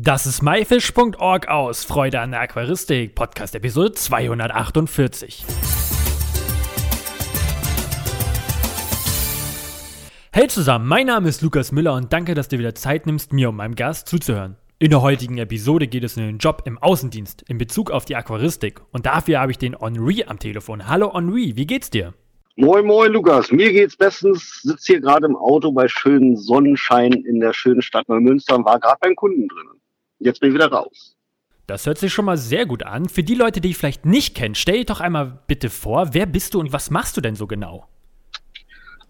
Das ist myfish.org aus Freude an der Aquaristik, Podcast Episode 248. Hey zusammen, mein Name ist Lukas Müller und danke, dass du wieder Zeit nimmst, mir und meinem Gast zuzuhören. In der heutigen Episode geht es um den Job im Außendienst in Bezug auf die Aquaristik und dafür habe ich den Henri am Telefon. Hallo Henri, wie geht's dir? Moin, moin, Lukas. Mir geht's bestens. Sitz hier gerade im Auto bei schönem Sonnenschein in der schönen Stadt Neumünster und war gerade beim Kunden drin. Jetzt bin ich wieder raus. Das hört sich schon mal sehr gut an. Für die Leute, die ich vielleicht nicht kennen, stell dich doch einmal bitte vor, wer bist du und was machst du denn so genau?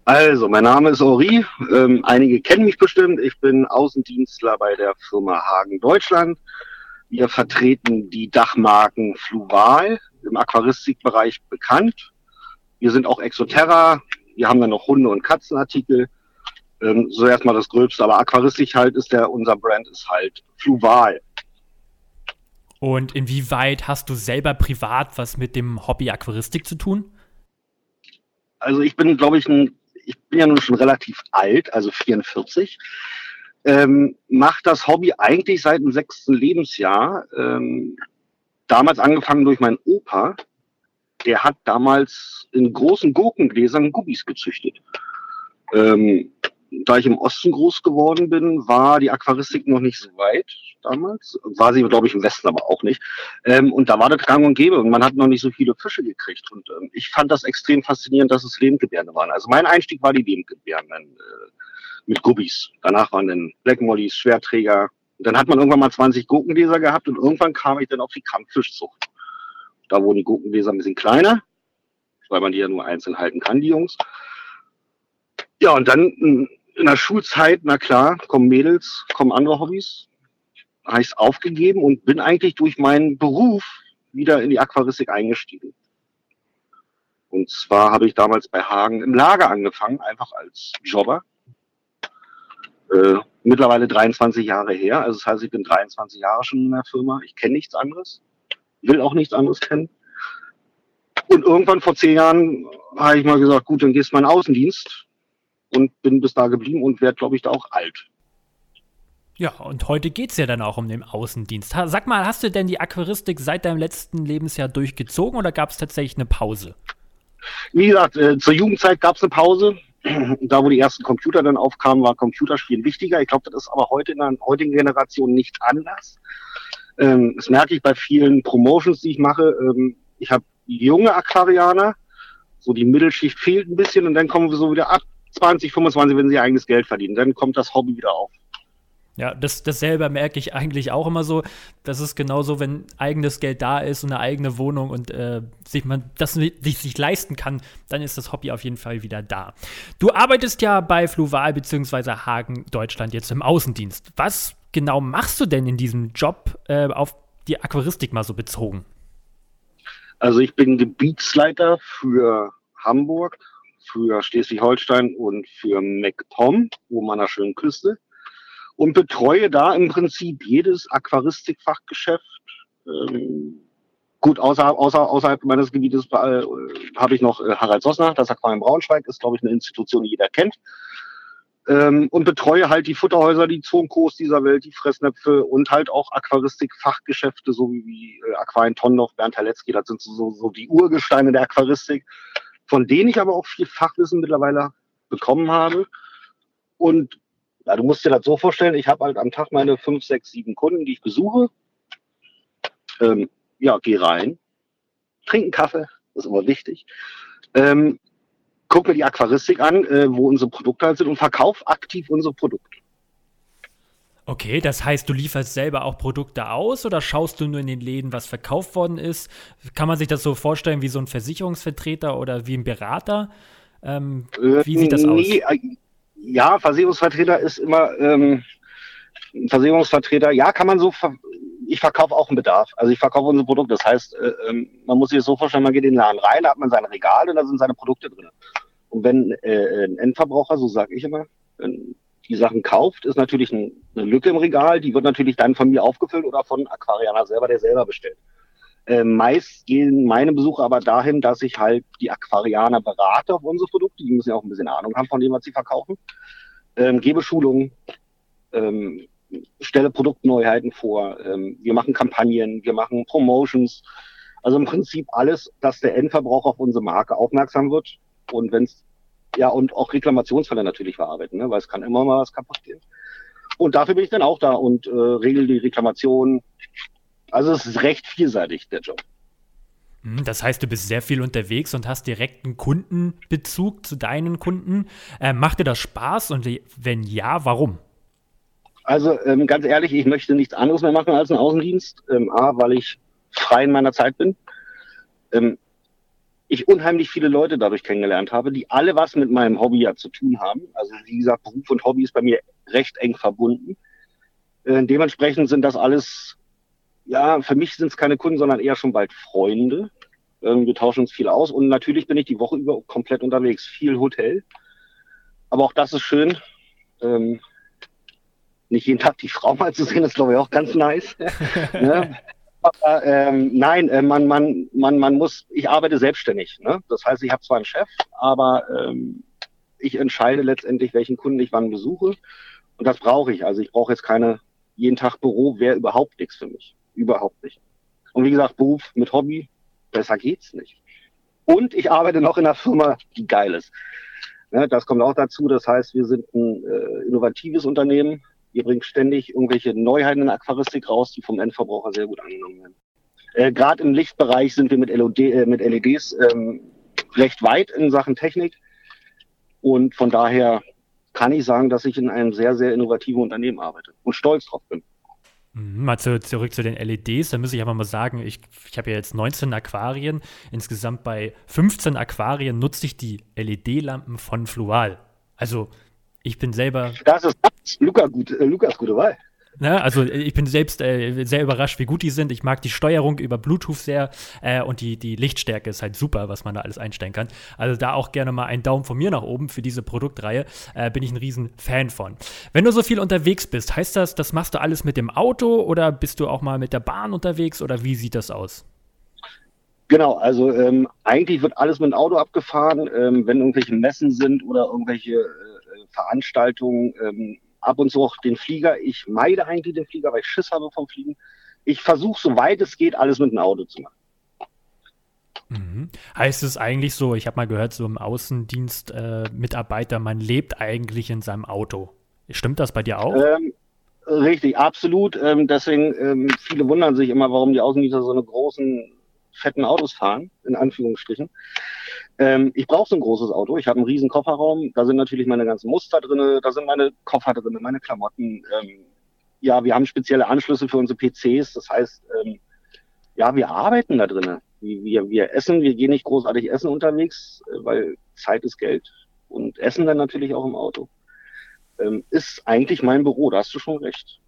Also, mein Name ist Ori. Ähm, einige kennen mich bestimmt. Ich bin Außendienstler bei der Firma Hagen Deutschland. Wir vertreten die Dachmarken Fluval im Aquaristikbereich bekannt wir sind auch Exoterra. Wir haben dann noch Hunde- und Katzenartikel. Ähm, so erstmal das Gröbste. Aber Aquaristik halt ist der, unser Brand ist halt Fluval. Und inwieweit hast du selber privat was mit dem Hobby Aquaristik zu tun? Also ich bin, glaube ich, ein, ich bin ja nun schon relativ alt, also 44. Ähm, mache das Hobby eigentlich seit dem sechsten Lebensjahr. Ähm, damals angefangen durch meinen Opa, der hat damals in großen Gurkengläsern Gubis gezüchtet. Ähm, da ich im Osten groß geworden bin, war die Aquaristik noch nicht so weit damals. War sie, glaube ich, im Westen aber auch nicht. Ähm, und da war das gang und gäbe und man hat noch nicht so viele Fische gekriegt. Und ähm, ich fand das extrem faszinierend, dass es Lebendgebärende waren. Also mein Einstieg war die Lebendgebärenden äh, mit Gubis. Danach waren dann Black Mollys, Schwerträger. Und dann hat man irgendwann mal 20 Gurkengläser gehabt und irgendwann kam ich dann auf die Kampffischzucht. Da wurden die Gurkengläser ein bisschen kleiner, weil man die ja nur einzeln halten kann, die Jungs. Ja, und dann in der Schulzeit, na klar, kommen Mädels, kommen andere Hobbys. Ich aufgegeben und bin eigentlich durch meinen Beruf wieder in die Aquaristik eingestiegen. Und zwar habe ich damals bei Hagen im Lager angefangen, einfach als Jobber. Äh, mittlerweile 23 Jahre her. Also das heißt, ich bin 23 Jahre schon in der Firma. Ich kenne nichts anderes will auch nichts anderes kennen. Und irgendwann vor zehn Jahren habe ich mal gesagt, gut, dann gehst du mal in den Außendienst und bin bis da geblieben und werde, glaube ich, da auch alt. Ja, und heute geht es ja dann auch um den Außendienst. Sag mal, hast du denn die Aquaristik seit deinem letzten Lebensjahr durchgezogen oder gab es tatsächlich eine Pause? Wie gesagt, äh, zur Jugendzeit gab es eine Pause. Da, wo die ersten Computer dann aufkamen, war Computerspielen wichtiger. Ich glaube, das ist aber heute in der heutigen Generation nicht anders. Ähm, das merke ich bei vielen Promotions, die ich mache. Ähm, ich habe junge Aquarianer, so die Mittelschicht fehlt ein bisschen und dann kommen wir so wieder ab 20, 25, wenn sie eigenes Geld verdienen. Dann kommt das Hobby wieder auf. Ja, das, das selber merke ich eigentlich auch immer so. Das ist genauso, wenn eigenes Geld da ist und eine eigene Wohnung und äh, sich man das sich, sich leisten kann, dann ist das Hobby auf jeden Fall wieder da. Du arbeitest ja bei Fluval bzw. Hagen Deutschland jetzt im Außendienst. Was genau machst du denn in diesem Job äh, auf die Aquaristik mal so bezogen? Also ich bin Gebietsleiter für Hamburg, für Schleswig-Holstein und für MacPom, oben an der schönen Küste. Und betreue da im Prinzip jedes Aquaristikfachgeschäft. Ähm, gut, außerhalb, außer, außerhalb meines Gebietes äh, habe ich noch äh, Harald Sossner, das Aquarium Braunschweig, ist, glaube ich, eine Institution, die jeder kennt ähm, und betreue halt die Futterhäuser, die Zonkos dieser Welt, die Fressnäpfe und halt auch Aquaristik-Fachgeschäfte, so wie äh, Aquarien Tonnov, Bernd Halecki, das sind so, so die Urgesteine der Aquaristik, von denen ich aber auch viel Fachwissen mittlerweile bekommen habe. Und ja, du musst dir das so vorstellen, ich habe halt am Tag meine fünf, sechs, sieben Kunden, die ich besuche. Ähm, ja, geh rein, trinken Kaffee, das ist immer wichtig. Ähm, guck mir die Aquaristik an, äh, wo unsere Produkte halt sind und verkauf aktiv unsere Produkte. Okay, das heißt, du lieferst selber auch Produkte aus oder schaust du nur in den Läden, was verkauft worden ist? Kann man sich das so vorstellen wie so ein Versicherungsvertreter oder wie ein Berater? Ähm, wie sieht das aus? Nee, äh, ja, Versicherungsvertreter ist immer ähm, Versicherungsvertreter. Ja, kann man so. Ver ich verkaufe auch einen Bedarf. Also ich verkaufe unsere Produkte. Das heißt, äh, ähm, man muss sich das so vorstellen, man geht in den Laden rein, da hat man sein Regal und da sind seine Produkte drin. Und wenn äh, ein Endverbraucher, so sage ich immer, die Sachen kauft, ist natürlich ein, eine Lücke im Regal, die wird natürlich dann von mir aufgefüllt oder von Aquarianer selber, der selber bestellt. Äh, meist gehen meine Besuche aber dahin, dass ich halt die Aquarianer berate auf unsere Produkte, die müssen ja auch ein bisschen Ahnung haben von dem, was sie verkaufen, ähm, gebe Schulungen, ähm, stelle Produktneuheiten vor, ähm, wir machen Kampagnen, wir machen Promotions. Also im Prinzip alles, dass der Endverbraucher auf unsere Marke aufmerksam wird. Und wenn es, ja, und auch Reklamationsfälle natürlich verarbeiten, ne? weil es kann immer mal was kaputt gehen. Und dafür bin ich dann auch da und äh, regel die Reklamation. Also es ist recht vielseitig, der Job. Hm, das heißt, du bist sehr viel unterwegs und hast direkten Kundenbezug zu deinen Kunden. Äh, macht dir das Spaß und wenn ja, warum? Also ähm, ganz ehrlich, ich möchte nichts anderes mehr machen als einen Außendienst. Ähm, A, weil ich frei in meiner Zeit bin. Ähm, ich unheimlich viele Leute dadurch kennengelernt habe, die alle was mit meinem Hobby ja zu tun haben. Also wie gesagt, Beruf und Hobby ist bei mir recht eng verbunden. Äh, dementsprechend sind das alles ja, für mich sind es keine Kunden, sondern eher schon bald Freunde. Ähm, wir tauschen uns viel aus und natürlich bin ich die Woche über komplett unterwegs. Viel Hotel. Aber auch das ist schön. Ähm, nicht jeden Tag die Frau mal zu sehen, ist glaube ich auch ganz nice. ne? Aber ähm, nein, äh, man, man, man, man muss, ich arbeite selbstständig. Ne? Das heißt, ich habe zwar einen Chef, aber ähm, ich entscheide letztendlich, welchen Kunden ich wann besuche. Und das brauche ich. Also ich brauche jetzt keine jeden Tag Büro, wäre überhaupt nichts für mich überhaupt nicht. Und wie gesagt, Beruf mit Hobby, besser geht's nicht. Und ich arbeite noch in einer Firma, die geil ist. Ja, das kommt auch dazu. Das heißt, wir sind ein äh, innovatives Unternehmen. Wir bringen ständig irgendwelche Neuheiten in der Aquaristik raus, die vom Endverbraucher sehr gut angenommen werden. Äh, Gerade im Lichtbereich sind wir mit, LOD, äh, mit LEDs ähm, recht weit in Sachen Technik. Und von daher kann ich sagen, dass ich in einem sehr, sehr innovativen Unternehmen arbeite und stolz drauf bin. Mhm, mal zu, zurück zu den LEDs, da muss ich einfach mal sagen, ich, ich habe ja jetzt 19 Aquarien. Insgesamt bei 15 Aquarien nutze ich die LED-Lampen von Flual. Also ich bin selber. Das ist Lukas, gut, äh, Lukas gute Wahl. Ne? Also ich bin selbst äh, sehr überrascht, wie gut die sind. Ich mag die Steuerung über Bluetooth sehr äh, und die, die Lichtstärke ist halt super, was man da alles einstellen kann. Also da auch gerne mal einen Daumen von mir nach oben für diese Produktreihe. Äh, bin ich ein riesen Fan von. Wenn du so viel unterwegs bist, heißt das, das machst du alles mit dem Auto oder bist du auch mal mit der Bahn unterwegs oder wie sieht das aus? Genau, also ähm, eigentlich wird alles mit dem Auto abgefahren, ähm, wenn irgendwelche Messen sind oder irgendwelche äh, Veranstaltungen. Ähm, ab und zu auch den Flieger. Ich meide eigentlich den Flieger, weil ich Schiss habe vom Fliegen. Ich versuche, soweit es geht, alles mit dem Auto zu machen. Mhm. Heißt es eigentlich so, ich habe mal gehört, so im Außendienst äh, man lebt eigentlich in seinem Auto. Stimmt das bei dir auch? Ähm, richtig, absolut. Ähm, deswegen, ähm, viele wundern sich immer, warum die Außendienste so eine großen, fetten Autos fahren, in Anführungsstrichen. Ähm, ich brauche so ein großes Auto. Ich habe einen riesen Kofferraum. Da sind natürlich meine ganzen Muster drin, da sind meine Koffer drin, meine Klamotten. Ähm, ja, wir haben spezielle Anschlüsse für unsere PCs. Das heißt, ähm, ja, wir arbeiten da drin. Wir, wir essen, wir gehen nicht großartig essen unterwegs, äh, weil Zeit ist Geld. Und essen dann natürlich auch im Auto. Ähm, ist eigentlich mein Büro, da hast du schon recht.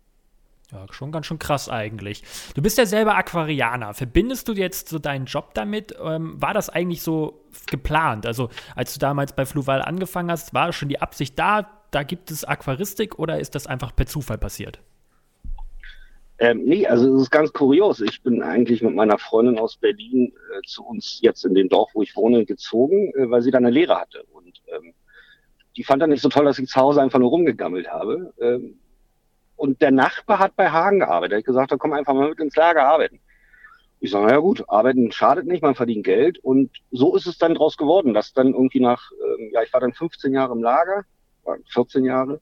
Ja, schon ganz schön krass eigentlich. Du bist ja selber Aquarianer. Verbindest du jetzt so deinen Job damit? Ähm, war das eigentlich so geplant? Also, als du damals bei Fluval angefangen hast, war schon die Absicht da, da gibt es Aquaristik oder ist das einfach per Zufall passiert? Ähm, nee, also es ist ganz kurios. Ich bin eigentlich mit meiner Freundin aus Berlin äh, zu uns jetzt in dem Dorf, wo ich wohne, gezogen, äh, weil sie da eine Lehre hatte. Und ähm, die fand dann nicht so toll, dass ich zu Hause einfach nur rumgegammelt habe. Ähm, und der Nachbar hat bei Hagen gearbeitet. Er hat gesagt, komm einfach mal mit ins Lager arbeiten. Ich sage, na ja gut, arbeiten schadet nicht, man verdient Geld. Und so ist es dann draus geworden, dass dann irgendwie nach, ähm, ja, ich war dann 15 Jahre im Lager, 14 Jahre.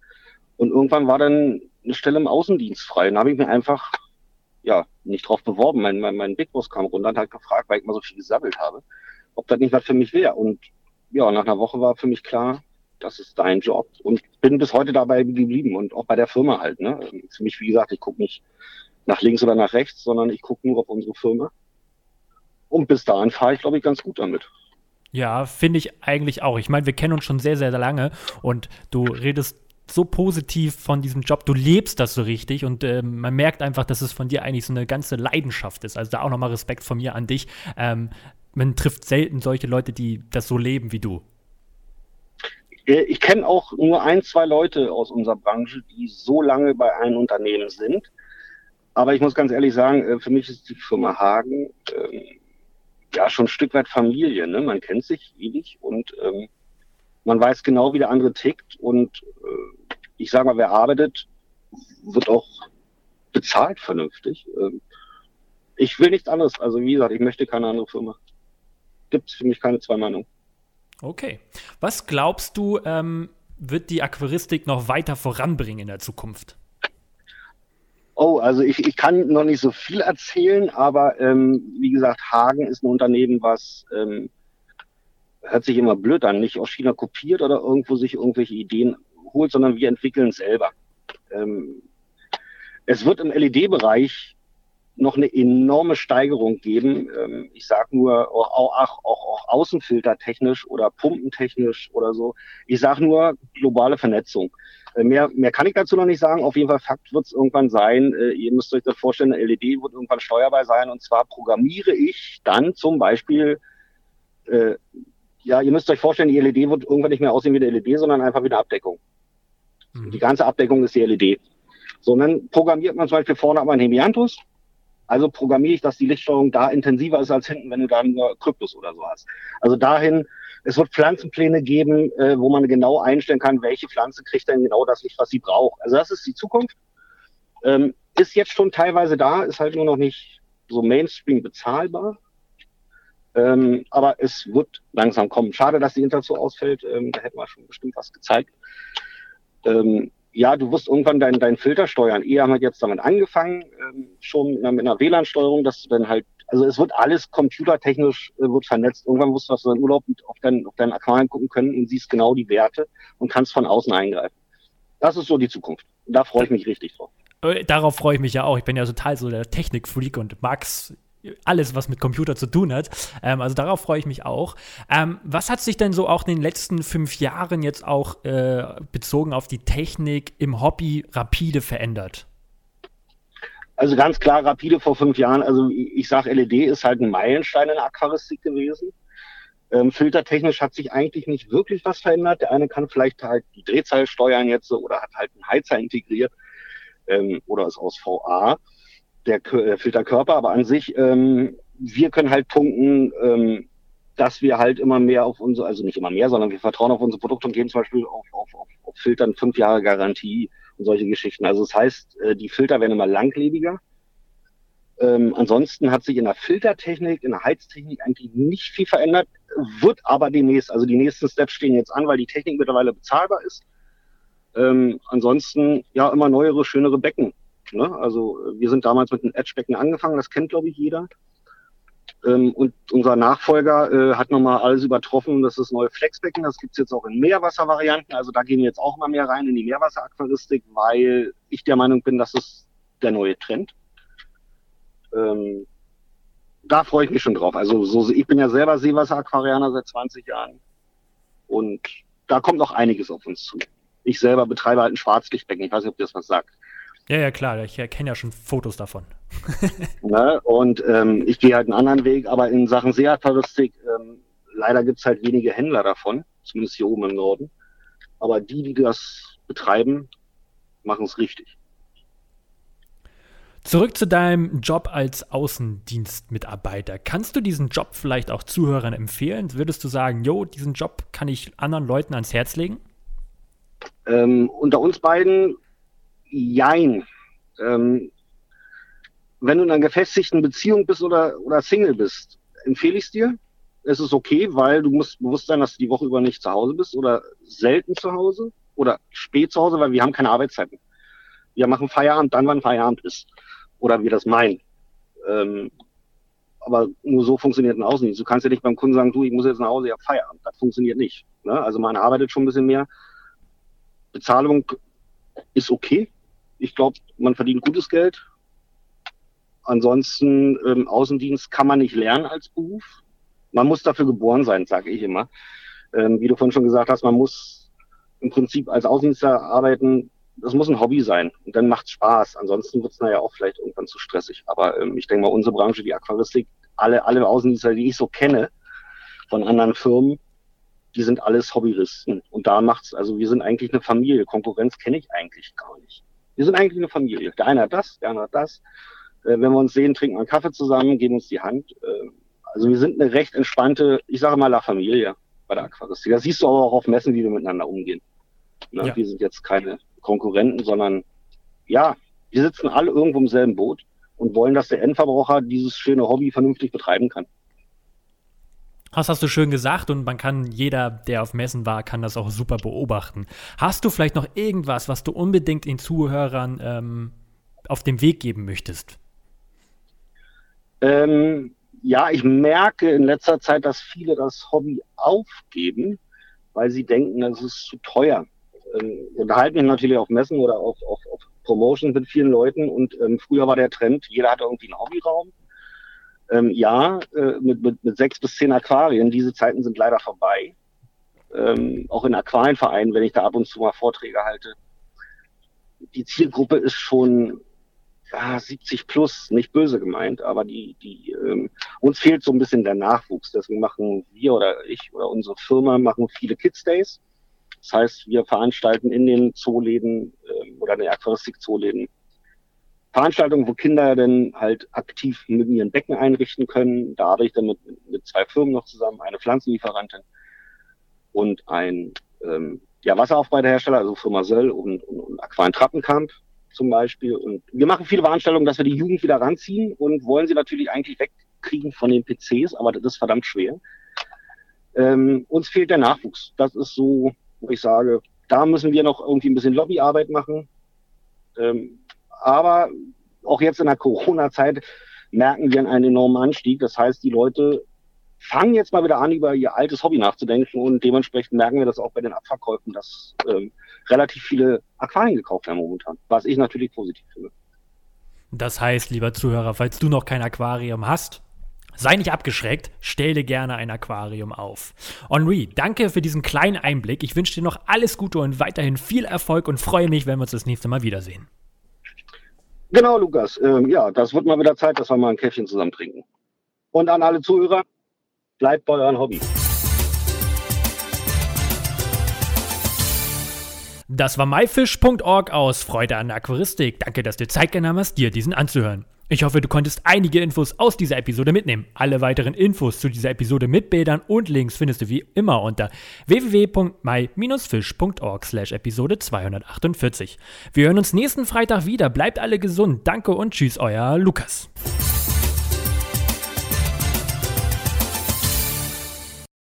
Und irgendwann war dann eine Stelle im Außendienst frei. Und da habe ich mir einfach, ja, nicht drauf beworben. Mein, mein, mein Big Boss kam runter und hat gefragt, weil ich mal so viel gesammelt habe, ob das nicht was für mich wäre. Und ja, nach einer Woche war für mich klar, das ist dein Job. Und bin bis heute dabei geblieben und auch bei der Firma halt. Ne? Für mich, wie gesagt, ich gucke nicht nach links oder nach rechts, sondern ich gucke nur auf unsere Firma. Und bis dahin fahre ich, glaube ich, ganz gut damit. Ja, finde ich eigentlich auch. Ich meine, wir kennen uns schon sehr, sehr lange und du redest so positiv von diesem Job, du lebst das so richtig und äh, man merkt einfach, dass es von dir eigentlich so eine ganze Leidenschaft ist. Also da auch nochmal Respekt von mir an dich. Ähm, man trifft selten solche Leute, die das so leben wie du. Ich kenne auch nur ein, zwei Leute aus unserer Branche, die so lange bei einem Unternehmen sind. Aber ich muss ganz ehrlich sagen, äh, für mich ist die Firma Hagen ähm, ja schon ein Stück weit Familie. Ne? Man kennt sich ewig und ähm, man weiß genau, wie der andere tickt. Und äh, ich sage mal, wer arbeitet, wird auch bezahlt vernünftig. Ähm, ich will nichts anderes. Also wie gesagt, ich möchte keine andere Firma. Gibt es für mich keine zwei Meinungen. Okay. Was glaubst du, ähm, wird die Aquaristik noch weiter voranbringen in der Zukunft? Oh, also ich, ich kann noch nicht so viel erzählen, aber ähm, wie gesagt, Hagen ist ein Unternehmen, was ähm, hört sich immer blöd an, nicht aus China kopiert oder irgendwo sich irgendwelche Ideen holt, sondern wir entwickeln selber. Ähm, es wird im LED-Bereich noch eine enorme Steigerung geben. Ähm, ich sage nur auch, auch, auch, auch außenfiltertechnisch oder pumpentechnisch oder so. Ich sage nur globale Vernetzung. Äh, mehr, mehr kann ich dazu noch nicht sagen. Auf jeden Fall Fakt wird es irgendwann sein. Äh, ihr müsst euch das vorstellen, eine LED wird irgendwann steuerbar sein. Und zwar programmiere ich dann zum Beispiel, äh, ja, ihr müsst euch vorstellen, die LED wird irgendwann nicht mehr aussehen wie eine LED, sondern einfach wie eine Abdeckung. Mhm. Die ganze Abdeckung ist die LED. So, und dann programmiert man zum Beispiel vorne aber ein Hemianthus also programmiere ich, dass die Lichtsteuerung da intensiver ist als hinten, wenn du da nur Kryptos oder so hast. Also dahin, es wird Pflanzenpläne geben, äh, wo man genau einstellen kann, welche Pflanze kriegt denn genau das Licht, was sie braucht. Also das ist die Zukunft. Ähm, ist jetzt schon teilweise da, ist halt nur noch nicht so Mainstream bezahlbar. Ähm, aber es wird langsam kommen. Schade, dass die Inter so ausfällt. Ähm, da hätten wir schon bestimmt was gezeigt. Ähm, ja, du wirst irgendwann deinen dein Filter steuern. Eher haben wir jetzt damit angefangen, ähm, schon mit einer WLAN-Steuerung, dass du dann halt, also es wird alles computertechnisch äh, wird vernetzt. Irgendwann wirst du aus deinem Urlaub auf deinen, auf deinen Aquarium gucken können und siehst genau die Werte und kannst von außen eingreifen. Das ist so die Zukunft. Da freue ich mich richtig drauf. Äh, darauf freue ich mich ja auch. Ich bin ja total so der Technikfreak und mag's alles, was mit Computer zu tun hat. Ähm, also darauf freue ich mich auch. Ähm, was hat sich denn so auch in den letzten fünf Jahren jetzt auch äh, bezogen auf die Technik im Hobby rapide verändert? Also ganz klar, rapide vor fünf Jahren. Also ich sage, LED ist halt ein Meilenstein in der Aquaristik gewesen. Ähm, filtertechnisch hat sich eigentlich nicht wirklich was verändert. Der eine kann vielleicht halt die Drehzahl steuern jetzt oder hat halt einen Heizer integriert ähm, oder ist aus VA der äh, Filterkörper, aber an sich, ähm, wir können halt punkten, ähm, dass wir halt immer mehr auf unsere, also nicht immer mehr, sondern wir vertrauen auf unsere Produkte und gehen zum Beispiel auf, auf, auf, auf Filtern fünf Jahre Garantie und solche Geschichten. Also das heißt, äh, die Filter werden immer langlebiger. Ähm, ansonsten hat sich in der Filtertechnik, in der Heiztechnik eigentlich nicht viel verändert, wird aber demnächst, also die nächsten Steps stehen jetzt an, weil die Technik mittlerweile bezahlbar ist. Ähm, ansonsten ja immer neuere, schönere Becken. Ne? Also wir sind damals mit einem Edgebecken angefangen, das kennt glaube ich jeder. Ähm, und unser Nachfolger äh, hat nochmal alles übertroffen. Das ist das neue Flexbecken. Das gibt's jetzt auch in Meerwasservarianten. Also da gehen wir jetzt auch mal mehr rein in die Meerwasseraquaristik, weil ich der Meinung bin, das ist der neue Trend. Ähm, da freue ich mich schon drauf. Also so, ich bin ja selber Seewasseraquarianer seit 20 Jahren. Und da kommt noch einiges auf uns zu. Ich selber betreibe halt ein Schwarzlichtbecken. Ich weiß nicht, ob das was sagt. Ja, ja, klar, ich kenne ja schon Fotos davon. ne? Und ähm, ich gehe halt einen anderen Weg, aber in Sachen Seeaquaristik, ähm, leider gibt es halt wenige Händler davon, zumindest hier oben im Norden. Aber die, die das betreiben, machen es richtig. Zurück zu deinem Job als Außendienstmitarbeiter. Kannst du diesen Job vielleicht auch Zuhörern empfehlen? Würdest du sagen, jo, diesen Job kann ich anderen Leuten ans Herz legen? Ähm, unter uns beiden jein. Ähm, wenn du in einer gefestigten Beziehung bist oder, oder Single bist, empfehle ich es dir. Es ist okay, weil du musst bewusst sein, dass du die Woche über nicht zu Hause bist oder selten zu Hause oder spät zu Hause, weil wir haben keine Arbeitszeiten. Wir machen Feierabend dann, wann Feierabend ist. Oder wir das meinen. Ähm, aber nur so funktioniert ein Außendienst. Du kannst ja nicht beim Kunden sagen, du, ich muss jetzt nach Hause, ich habe Feierabend. Das funktioniert nicht. Ne? Also man arbeitet schon ein bisschen mehr. Bezahlung ist okay, ich glaube, man verdient gutes Geld. Ansonsten ähm, Außendienst kann man nicht lernen als Beruf. Man muss dafür geboren sein, sage ich immer. Ähm, wie du vorhin schon gesagt hast, man muss im Prinzip als Außendienstler arbeiten. Das muss ein Hobby sein und dann macht Spaß. Ansonsten wird es naja auch vielleicht irgendwann zu stressig. Aber ähm, ich denke mal, unsere Branche, die Aquaristik, alle, alle Außendienstler, die ich so kenne von anderen Firmen, die sind alles Hobbyisten. Und da macht's, also wir sind eigentlich eine Familie. Konkurrenz kenne ich eigentlich gar nicht. Wir sind eigentlich eine Familie. Der eine hat das, der andere hat das. Äh, wenn wir uns sehen, trinken wir einen Kaffee zusammen, geben uns die Hand. Äh, also wir sind eine recht entspannte, ich sage mal La Familie bei der Aquaristik. Das siehst du aber auch auf Messen, wie wir miteinander umgehen. Ne? Ja. Wir sind jetzt keine Konkurrenten, sondern ja, wir sitzen alle irgendwo im selben Boot und wollen, dass der Endverbraucher dieses schöne Hobby vernünftig betreiben kann. Das hast du schön gesagt und man kann, jeder, der auf Messen war, kann das auch super beobachten. Hast du vielleicht noch irgendwas, was du unbedingt den Zuhörern ähm, auf den Weg geben möchtest? Ähm, ja, ich merke in letzter Zeit, dass viele das Hobby aufgeben, weil sie denken, das ist zu teuer. Ähm, unterhalten mich natürlich auf Messen oder auf, auf, auf Promotions mit vielen Leuten und ähm, früher war der Trend, jeder hatte irgendwie einen Hobbyraum. Ähm, ja, äh, mit, mit, mit sechs bis zehn Aquarien, diese Zeiten sind leider vorbei. Ähm, auch in Aquarienvereinen, wenn ich da ab und zu mal Vorträge halte. Die Zielgruppe ist schon ja, 70 plus, nicht böse gemeint, aber die, die, ähm, uns fehlt so ein bisschen der Nachwuchs. Deswegen machen wir oder ich oder unsere Firma machen viele Kids Days. Das heißt, wir veranstalten in den Zooläden ähm, oder in den Aquaristik-Zooläden Veranstaltungen, wo Kinder dann halt aktiv mit ihren Becken einrichten können. Da arbeite ich dann mit, mit zwei Firmen noch zusammen, eine Pflanzenlieferantin und ein ähm, ja, Wasseraufbereiterhersteller, also Firma Söll und, und, und Aquan Trappenkamp zum Beispiel. Und wir machen viele Veranstaltungen, dass wir die Jugend wieder ranziehen und wollen sie natürlich eigentlich wegkriegen von den PCs, aber das ist verdammt schwer. Ähm, uns fehlt der Nachwuchs. Das ist so, wo ich sage, da müssen wir noch irgendwie ein bisschen Lobbyarbeit machen. Ähm, aber auch jetzt in der Corona-Zeit merken wir einen enormen Anstieg. Das heißt, die Leute fangen jetzt mal wieder an, über ihr altes Hobby nachzudenken und dementsprechend merken wir das auch bei den Abverkäufen, dass ähm, relativ viele Aquarien gekauft werden momentan, was ich natürlich positiv finde. Das heißt, lieber Zuhörer, falls du noch kein Aquarium hast, sei nicht abgeschreckt, stell dir gerne ein Aquarium auf. Henri, danke für diesen kleinen Einblick. Ich wünsche dir noch alles Gute und weiterhin viel Erfolg und freue mich, wenn wir uns das nächste Mal wiedersehen. Genau, Lukas. Ähm, ja, das wird mal wieder Zeit, dass wir mal ein Käffchen zusammen trinken. Und an alle Zuhörer, bleibt bei euren Hobby. Das war myfish.org aus Freude an der Aquaristik. Danke, dass du Zeit genommen hast, dir diesen anzuhören. Ich hoffe, du konntest einige Infos aus dieser Episode mitnehmen. Alle weiteren Infos zu dieser Episode mit Bildern und Links findest du wie immer unter www.my-fish.org slash Episode 248. Wir hören uns nächsten Freitag wieder. Bleibt alle gesund. Danke und tschüss, euer Lukas.